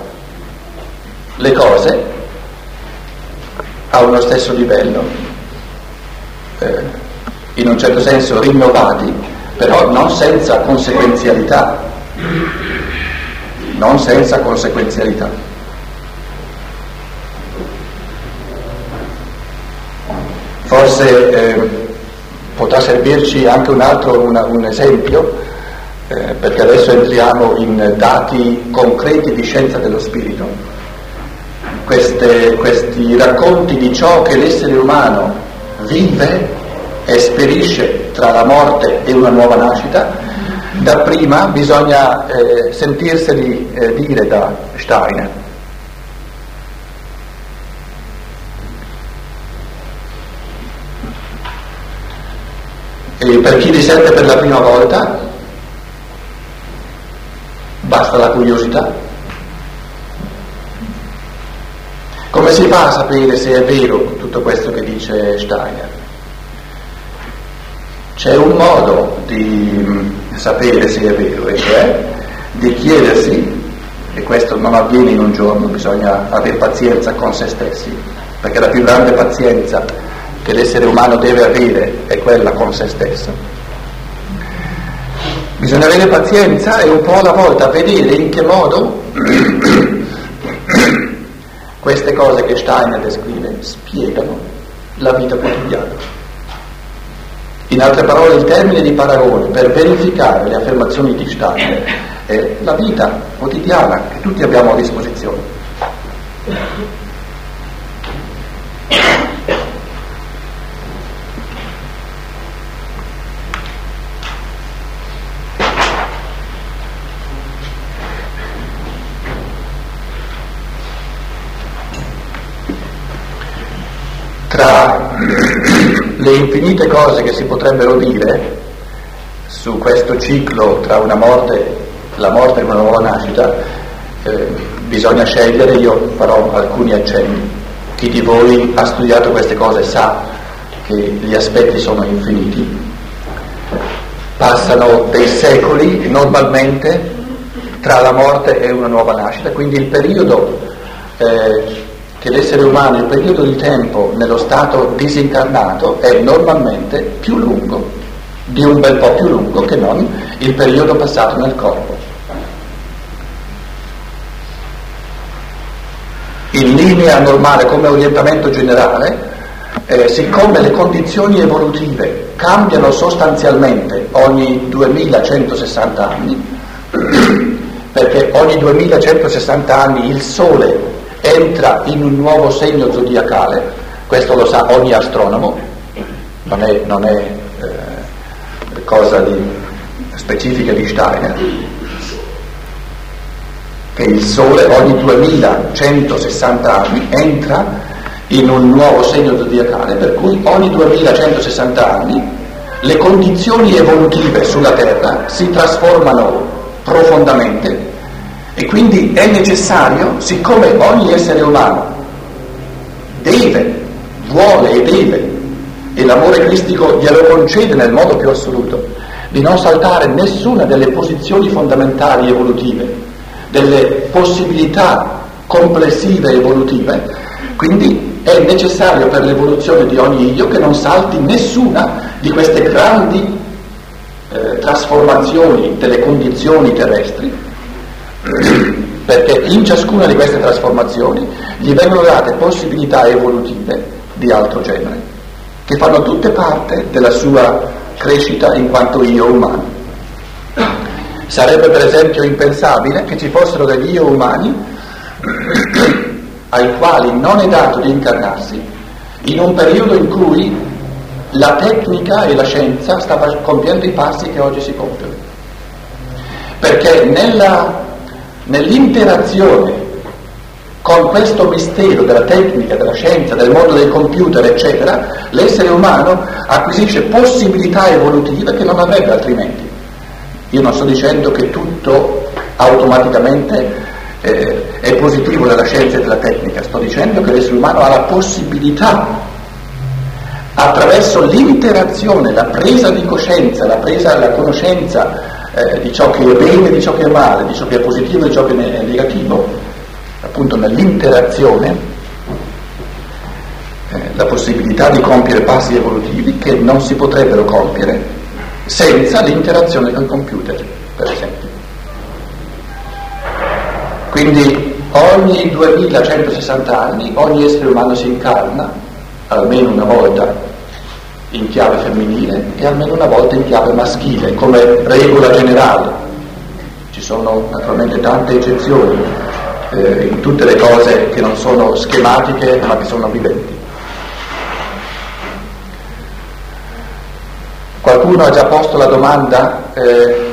Speaker 1: le cose a uno stesso livello, eh, in un certo senso rinnovati, però non senza conseguenzialità non senza conseguenzialità. Forse eh, potrà servirci anche un altro una, un esempio, eh, perché adesso entriamo in dati concreti di scienza dello spirito. Queste, questi racconti di ciò che l'essere umano vive, esperisce tra la morte e una nuova nascita, Dapprima bisogna eh, sentirseli eh, dire da Steiner. E per chi li sente per la prima volta, basta la curiosità. Come si fa a sapere se è vero tutto questo che dice Steiner? C'è un modo di mm, sapere se è vero, e cioè di chiedersi, e questo non avviene in un giorno, bisogna avere pazienza con se stessi, perché la più grande pazienza che l'essere umano deve avere è quella con se stesso. Bisogna avere pazienza e un po' alla volta vedere in che modo queste cose che Steiner descrive spiegano la vita quotidiana. In altre parole, il termine di paragone per verificare le affermazioni di Steiner è la vita quotidiana che tutti abbiamo a disposizione. Tra le infinite cose che si potrebbero dire su questo ciclo tra una morte, la morte e una nuova nascita, eh, bisogna scegliere, io farò alcuni accenni. Chi di voi ha studiato queste cose sa che gli aspetti sono infiniti, passano dei secoli normalmente tra la morte e una nuova nascita, quindi il periodo eh, che l'essere umano, il periodo di tempo nello stato disincarnato è normalmente più lungo, di un bel po' più lungo che non il periodo passato nel corpo. In linea normale, come orientamento generale, eh, siccome le condizioni evolutive cambiano sostanzialmente ogni 2160 anni, perché ogni 2160 anni il Sole entra in un nuovo segno zodiacale, questo lo sa ogni astronomo, non è, non è eh, cosa di, specifica di Steiner, che il Sole ogni 2160 anni entra in un nuovo segno zodiacale, per cui ogni 2160 anni le condizioni evolutive sulla Terra si trasformano profondamente e quindi è necessario, siccome ogni essere umano deve, vuole e deve, e l'amore cristico glielo concede nel modo più assoluto, di non saltare nessuna delle posizioni fondamentali evolutive, delle possibilità complessive evolutive, quindi è necessario per l'evoluzione di ogni io che non salti nessuna di queste grandi eh, trasformazioni delle condizioni terrestri, perché in ciascuna di queste trasformazioni gli vengono date possibilità evolutive di altro genere, che fanno tutte parte della sua crescita in quanto io umano. Sarebbe per esempio impensabile che ci fossero degli io umani ai quali non è dato di incarnarsi in un periodo in cui la tecnica e la scienza stava compiendo i passi che oggi si compiono. Perché nella, nell'interazione con questo mistero della tecnica, della scienza, del mondo dei computer, eccetera, l'essere umano acquisisce possibilità evolutive che non avrebbe altrimenti. Io non sto dicendo che tutto automaticamente eh, è positivo della scienza e della tecnica, sto dicendo che l'essere umano ha la possibilità, attraverso l'interazione, la presa di coscienza, la presa della conoscenza eh, di ciò che è bene di ciò che è male, di ciò che è positivo e di ciò che è negativo, appunto nell'interazione, eh, la possibilità di compiere passi evolutivi che non si potrebbero compiere senza l'interazione con il computer, per esempio. Quindi ogni 2160 anni ogni essere umano si incarna almeno una volta in chiave femminile e almeno una volta in chiave maschile, come regola generale. Ci sono naturalmente tante eccezioni eh, in tutte le cose che non sono schematiche ma che sono viventi. Qualcuno ha già posto la domanda eh,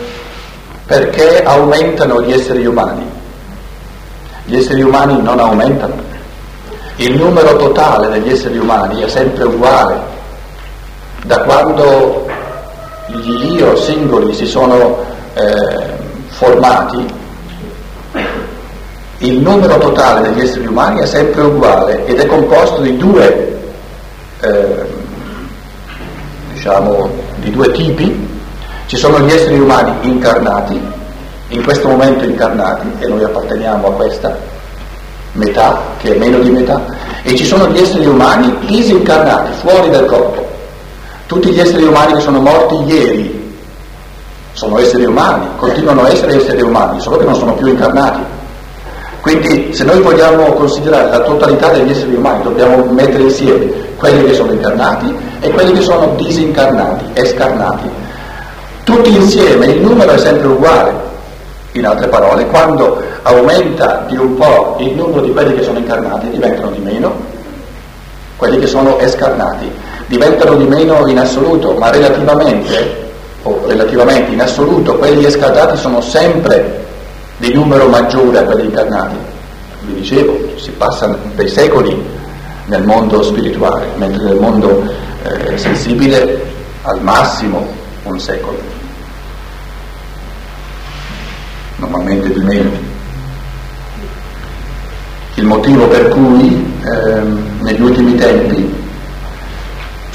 Speaker 1: perché aumentano gli esseri umani? Gli esseri umani non aumentano. Il numero totale degli esseri umani è sempre uguale. Da quando gli io singoli si sono eh, formati, il numero totale degli esseri umani è sempre uguale ed è composto di due, eh, diciamo, di due tipi. Ci sono gli esseri umani incarnati, in questo momento incarnati, e noi apparteniamo a questa metà, che è meno di metà, e ci sono gli esseri umani disincarnati, fuori dal corpo. Tutti gli esseri umani che sono morti ieri sono esseri umani, continuano a essere esseri umani, solo che non sono più incarnati. Quindi se noi vogliamo considerare la totalità degli esseri umani dobbiamo mettere insieme quelli che sono incarnati e quelli che sono disincarnati, escarnati. Tutti insieme il numero è sempre uguale, in altre parole, quando aumenta di un po' il numero di quelli che sono incarnati, diventano di meno quelli che sono escarnati. Diventano di meno in assoluto, ma relativamente, o relativamente in assoluto, quelli escarnati sono sempre di numero maggiore a quelli incarnati. Vi dicevo, si passano dei secoli nel mondo spirituale, mentre nel mondo eh, sensibile al massimo un secolo normalmente di meno. Il motivo per cui ehm, negli ultimi tempi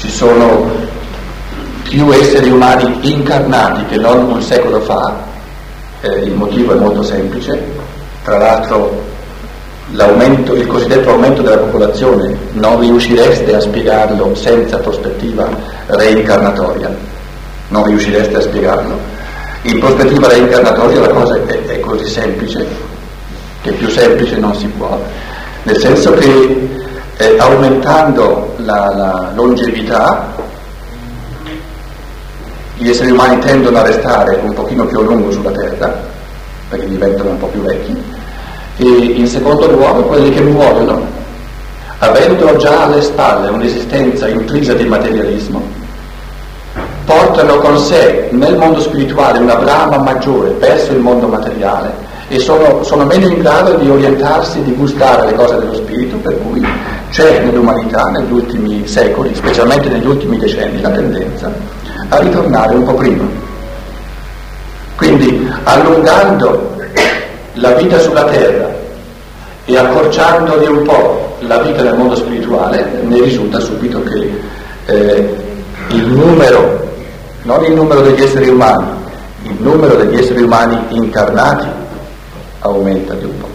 Speaker 1: ci sono più esseri umani incarnati che non un secolo fa, eh, il motivo è molto semplice, tra l'altro il cosiddetto aumento della popolazione non riuscireste a spiegarlo senza prospettiva reincarnatoria, non riuscireste a spiegarlo. In prospettiva reincarnatoria la cosa è, è così semplice, che più semplice non si può. nel senso che eh, aumentando la, la longevità gli esseri umani tendono a restare un pochino più a lungo sulla Terra, perché diventano un po' più vecchi, e in secondo luogo quelli che muoiono, avendo già alle spalle un'esistenza intrisa di materialismo, portano con sé nel mondo spirituale una brama maggiore verso il mondo materiale e sono, sono meno in grado di orientarsi, di gustare le cose dello spirito, per cui c'è nell'umanità negli ultimi secoli, specialmente negli ultimi decenni, la tendenza a ritornare un po' prima. Quindi allungando la vita sulla terra e accorciandoli un po' la vita nel mondo spirituale, ne risulta subito che eh, il numero, non il numero degli esseri umani, il numero degli esseri umani incarnati aumenta di un po'.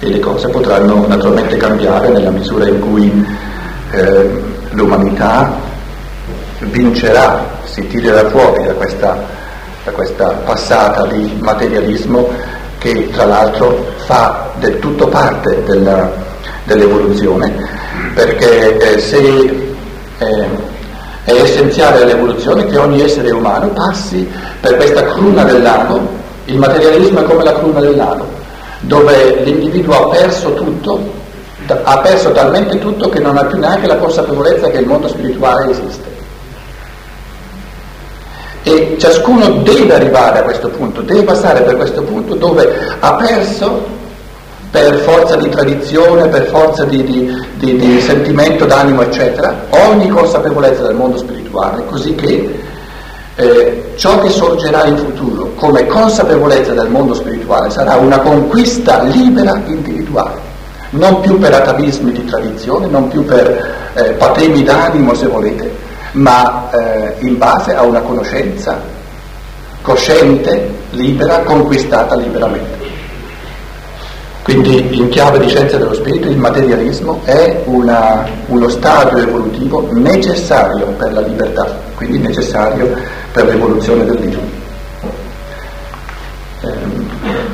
Speaker 1: E le cose potranno naturalmente cambiare nella misura in cui eh, l'umanità vincerà, si tirerà fuori da questa, da questa passata di materialismo che tra l'altro fa del tutto parte della, dell'evoluzione, perché eh, se eh, è essenziale all'evoluzione che ogni essere umano passi per questa cruna del lago, il materialismo è come la cruna del lago, dove l'individuo ha perso tutto, ha perso talmente tutto che non ha più neanche la consapevolezza che il mondo spirituale esiste. E ciascuno deve arrivare a questo punto, deve passare per questo punto dove ha perso per forza di tradizione, per forza di, di, di, di sentimento d'animo, eccetera, ogni consapevolezza del mondo spirituale, così che eh, ciò che sorgerà in futuro come consapevolezza del mondo spirituale sarà una conquista libera individuale, non più per atavismi di tradizione, non più per eh, patemi d'animo se volete, ma eh, in base a una conoscenza cosciente, libera, conquistata liberamente. Quindi in chiave di scienza dello spirito il materialismo è una, uno stadio evolutivo necessario per la libertà, quindi necessario per l'evoluzione dell'io. Eh,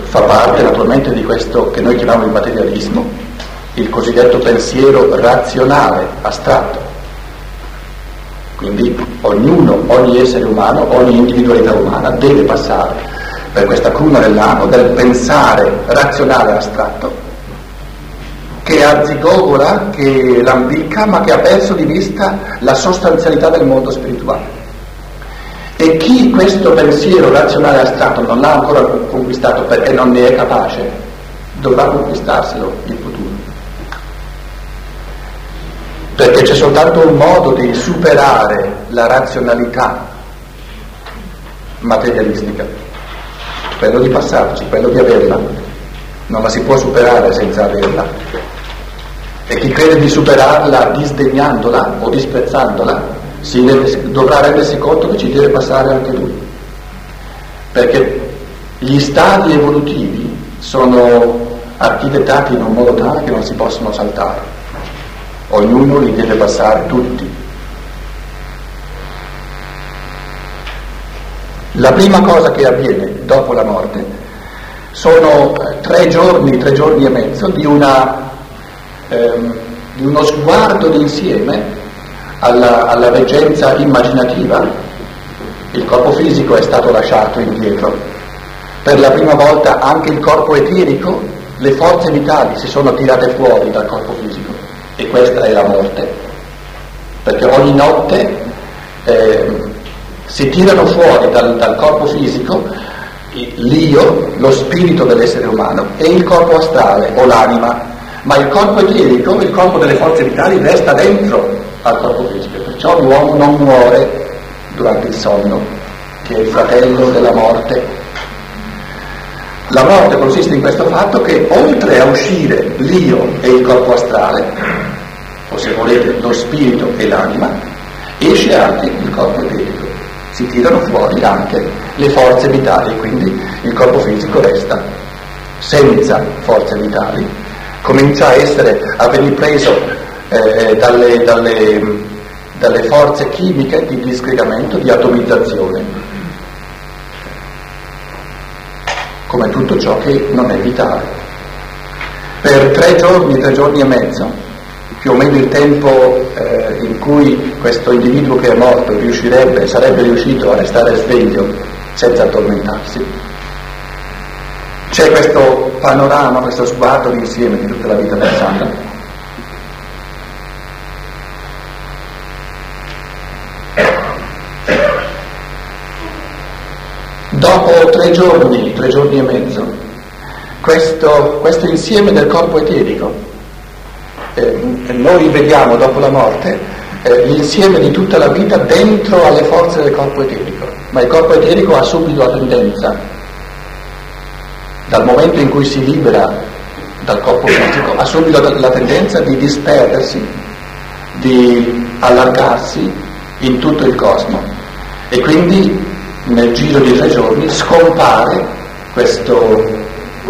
Speaker 1: fa parte naturalmente di questo che noi chiamiamo il materialismo, il cosiddetto pensiero razionale, astratto, quindi ognuno, ogni essere umano, ogni individualità umana deve passare per questa cruna del lago del pensare razionale astratto che azzigogola, che lambicca, ma che ha perso di vista la sostanzialità del mondo spirituale. E chi questo pensiero razionale astratto non l'ha ancora conquistato perché non ne è capace, dovrà conquistarselo in futuro perché c'è soltanto un modo di superare la razionalità materialistica, quello di passarci, quello di averla, non la si può superare senza averla. E chi crede di superarla disdegnandola o disprezzandola rende, dovrà rendersi conto che ci deve passare anche lui. Perché gli stadi evolutivi sono architettati in un modo tale che non si possono saltare ognuno li deve passare tutti. La prima cosa che avviene dopo la morte sono tre giorni, tre giorni e mezzo di, una, ehm, di uno sguardo d'insieme alla, alla veggenza immaginativa. Il corpo fisico è stato lasciato indietro. Per la prima volta anche il corpo eterico, le forze vitali si sono tirate fuori dal corpo fisico e questa è la morte, perché ogni notte eh, si tirano fuori dal, dal corpo fisico l'io, lo spirito dell'essere umano e il corpo astrale o l'anima, ma il corpo eterico, il corpo delle forze vitali resta dentro al corpo fisico, perciò l'uomo non muore durante il sonno, che è il fratello della morte. La morte consiste in questo fatto che oltre a uscire l'io e il corpo astrale, o se volete lo spirito e l'anima, esce anche il corpo eterico. Si tirano fuori anche le forze vitali, quindi il corpo fisico resta senza forze vitali, comincia a, essere, a venire preso eh, dalle, dalle, dalle forze chimiche di disgregamento, di atomizzazione, come tutto ciò che non è vitale. per tre giorni, tre giorni e mezzo, più o meno il tempo eh, in cui questo individuo che è morto riuscirebbe, sarebbe riuscito a restare sveglio senza addormentarsi. C'è questo panorama, questo sguardo d'insieme di tutta la vita del santo. Dopo tre giorni, tre giorni e mezzo, questo, questo insieme del corpo eterico, eh, noi vediamo dopo la morte eh, l'insieme di tutta la vita dentro alle forze del corpo eterico, ma il corpo eterico ha subito la tendenza, dal momento in cui si libera dal corpo fisico, ha subito la tendenza di disperdersi, di allargarsi in tutto il cosmo. E quindi nel giro di tre giorni scompare questo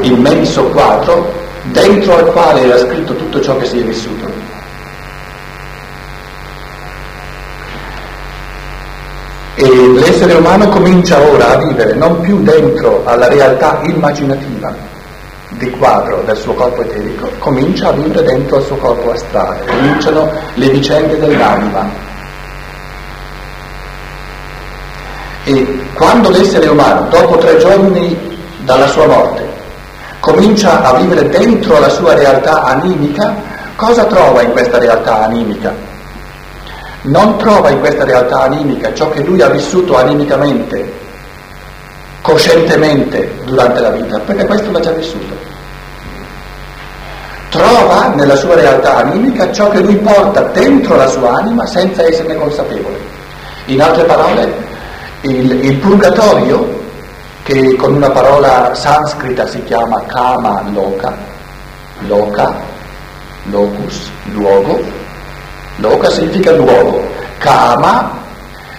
Speaker 1: immenso quadro dentro al quale era scritto tutto ciò che si è vissuto. E l'essere umano comincia ora a vivere non più dentro alla realtà immaginativa di quadro del suo corpo eterico, comincia a vivere dentro al suo corpo astrale, cominciano le vicende dell'anima, E quando l'essere umano, dopo tre giorni dalla sua morte, comincia a vivere dentro la sua realtà animica, cosa trova in questa realtà animica? Non trova in questa realtà animica ciò che lui ha vissuto animicamente, coscientemente durante la vita, perché questo l'ha già vissuto. Trova nella sua realtà animica ciò che lui porta dentro la sua anima senza esserne consapevole. In altre parole, il, il purgatorio, che con una parola sanscrita si chiama kama loka, loka, locus, luogo, loka significa luogo, kama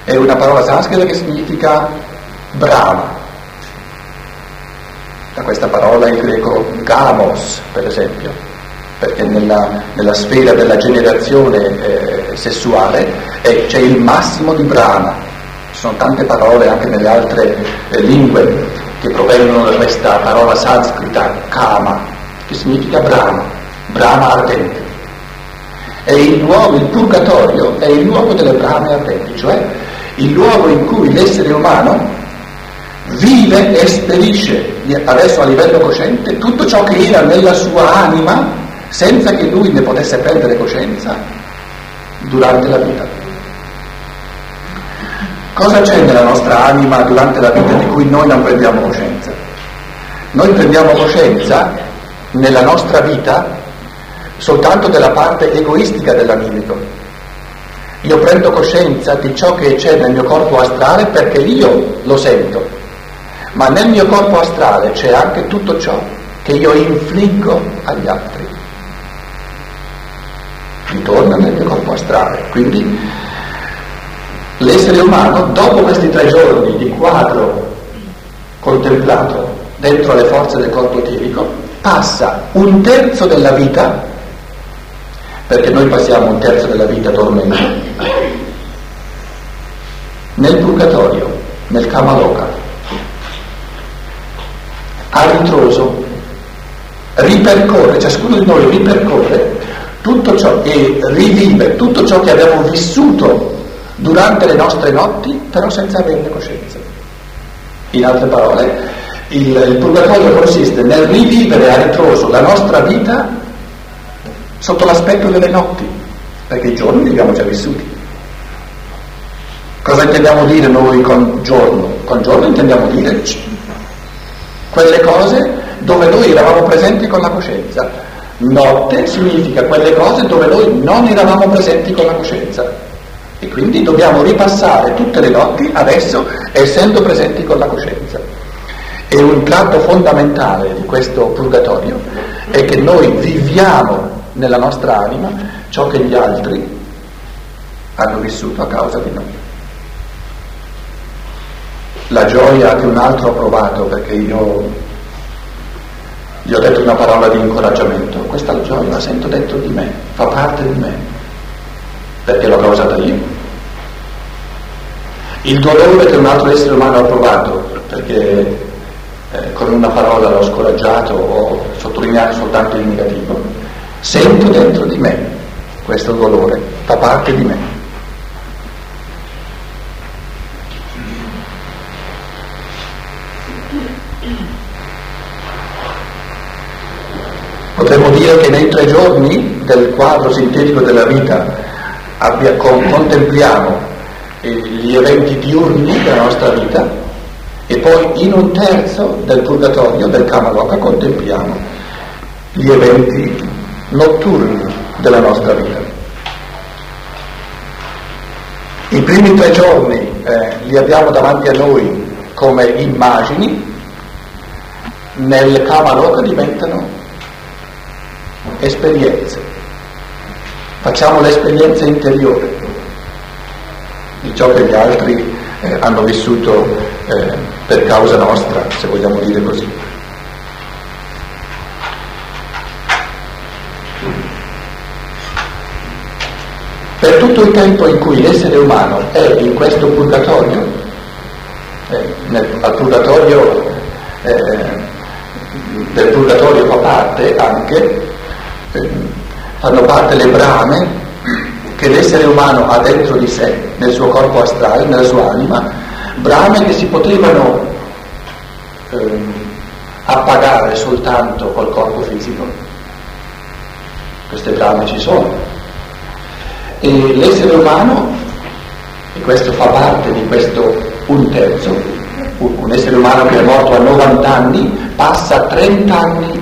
Speaker 1: è una parola sanscrita che significa brama. Da questa parola il greco gamos, per esempio, perché nella, nella sfera della generazione eh, sessuale eh, c'è il massimo di brama, ci sono tante parole anche nelle altre eh, lingue che provengono da questa parola sanscrita, kama, che significa brama, brama ardente. È il luogo, il purgatorio è il luogo delle brame ardenti, cioè il luogo in cui l'essere umano vive e sperisce adesso a livello cosciente tutto ciò che era nella sua anima senza che lui ne potesse prendere coscienza durante la vita. Cosa c'è nella nostra anima durante la vita di cui noi non prendiamo coscienza? Noi prendiamo coscienza nella nostra vita soltanto della parte egoistica dell'animico. Io prendo coscienza di ciò che c'è nel mio corpo astrale perché io lo sento, ma nel mio corpo astrale c'è anche tutto ciò che io infliggo agli altri. Ritorna nel mio corpo astrale. Quindi L'essere umano, dopo questi tre giorni di quadro contemplato dentro le forze del corpo etilico, passa un terzo della vita, perché noi passiamo un terzo della vita dormendo, nel purgatorio, nel Kamaloka, a ritroso, ripercorre, ciascuno di noi ripercorre tutto ciò e rivive tutto ciò che abbiamo vissuto durante le nostre notti, però senza averne coscienza. In altre parole, il, il purgatorio consiste nel rivivere a ritroso la nostra vita sotto l'aspetto delle notti, perché i giorni li abbiamo già vissuti. Cosa intendiamo dire noi con giorno? Con giorno intendiamo dire quelle cose dove noi eravamo presenti con la coscienza. Notte significa quelle cose dove noi non eravamo presenti con la coscienza. E quindi dobbiamo ripassare tutte le notti adesso essendo presenti con la coscienza. E un tratto fondamentale di questo purgatorio è che noi viviamo nella nostra anima ciò che gli altri hanno vissuto a causa di noi. La gioia che un altro ha provato perché io gli ho detto una parola di incoraggiamento, questa gioia la sento dentro di me, fa parte di me perché l'ho causata io. Il dolore che un altro essere umano ha provato perché eh, con una parola l'ho scoraggiato o sottolineato soltanto il negativo, sento dentro di me questo dolore, fa parte di me. Potremmo dire che nei tre giorni del quadro sintetico della vita abbia, con, contempliamo eh, gli eventi diurni della nostra vita e poi in un terzo del purgatorio, del Kamaloka, contempliamo gli eventi notturni della nostra vita. I primi tre giorni eh, li abbiamo davanti a noi come immagini, nel Kamaloka diventano esperienze. Facciamo l'esperienza interiore di ciò che gli altri eh, hanno vissuto eh, per causa nostra, se vogliamo dire così. Per tutto il tempo in cui l'essere umano è in questo purgatorio, eh, nel, al purgatorio, eh, del purgatorio fa parte anche fanno parte le brame che l'essere umano ha dentro di sé, nel suo corpo astrale, nella sua anima, brame che si potevano eh, appagare soltanto col corpo fisico. Queste brame ci sono. E l'essere umano, e questo fa parte di questo un terzo, un essere umano che è morto a 90 anni, passa 30 anni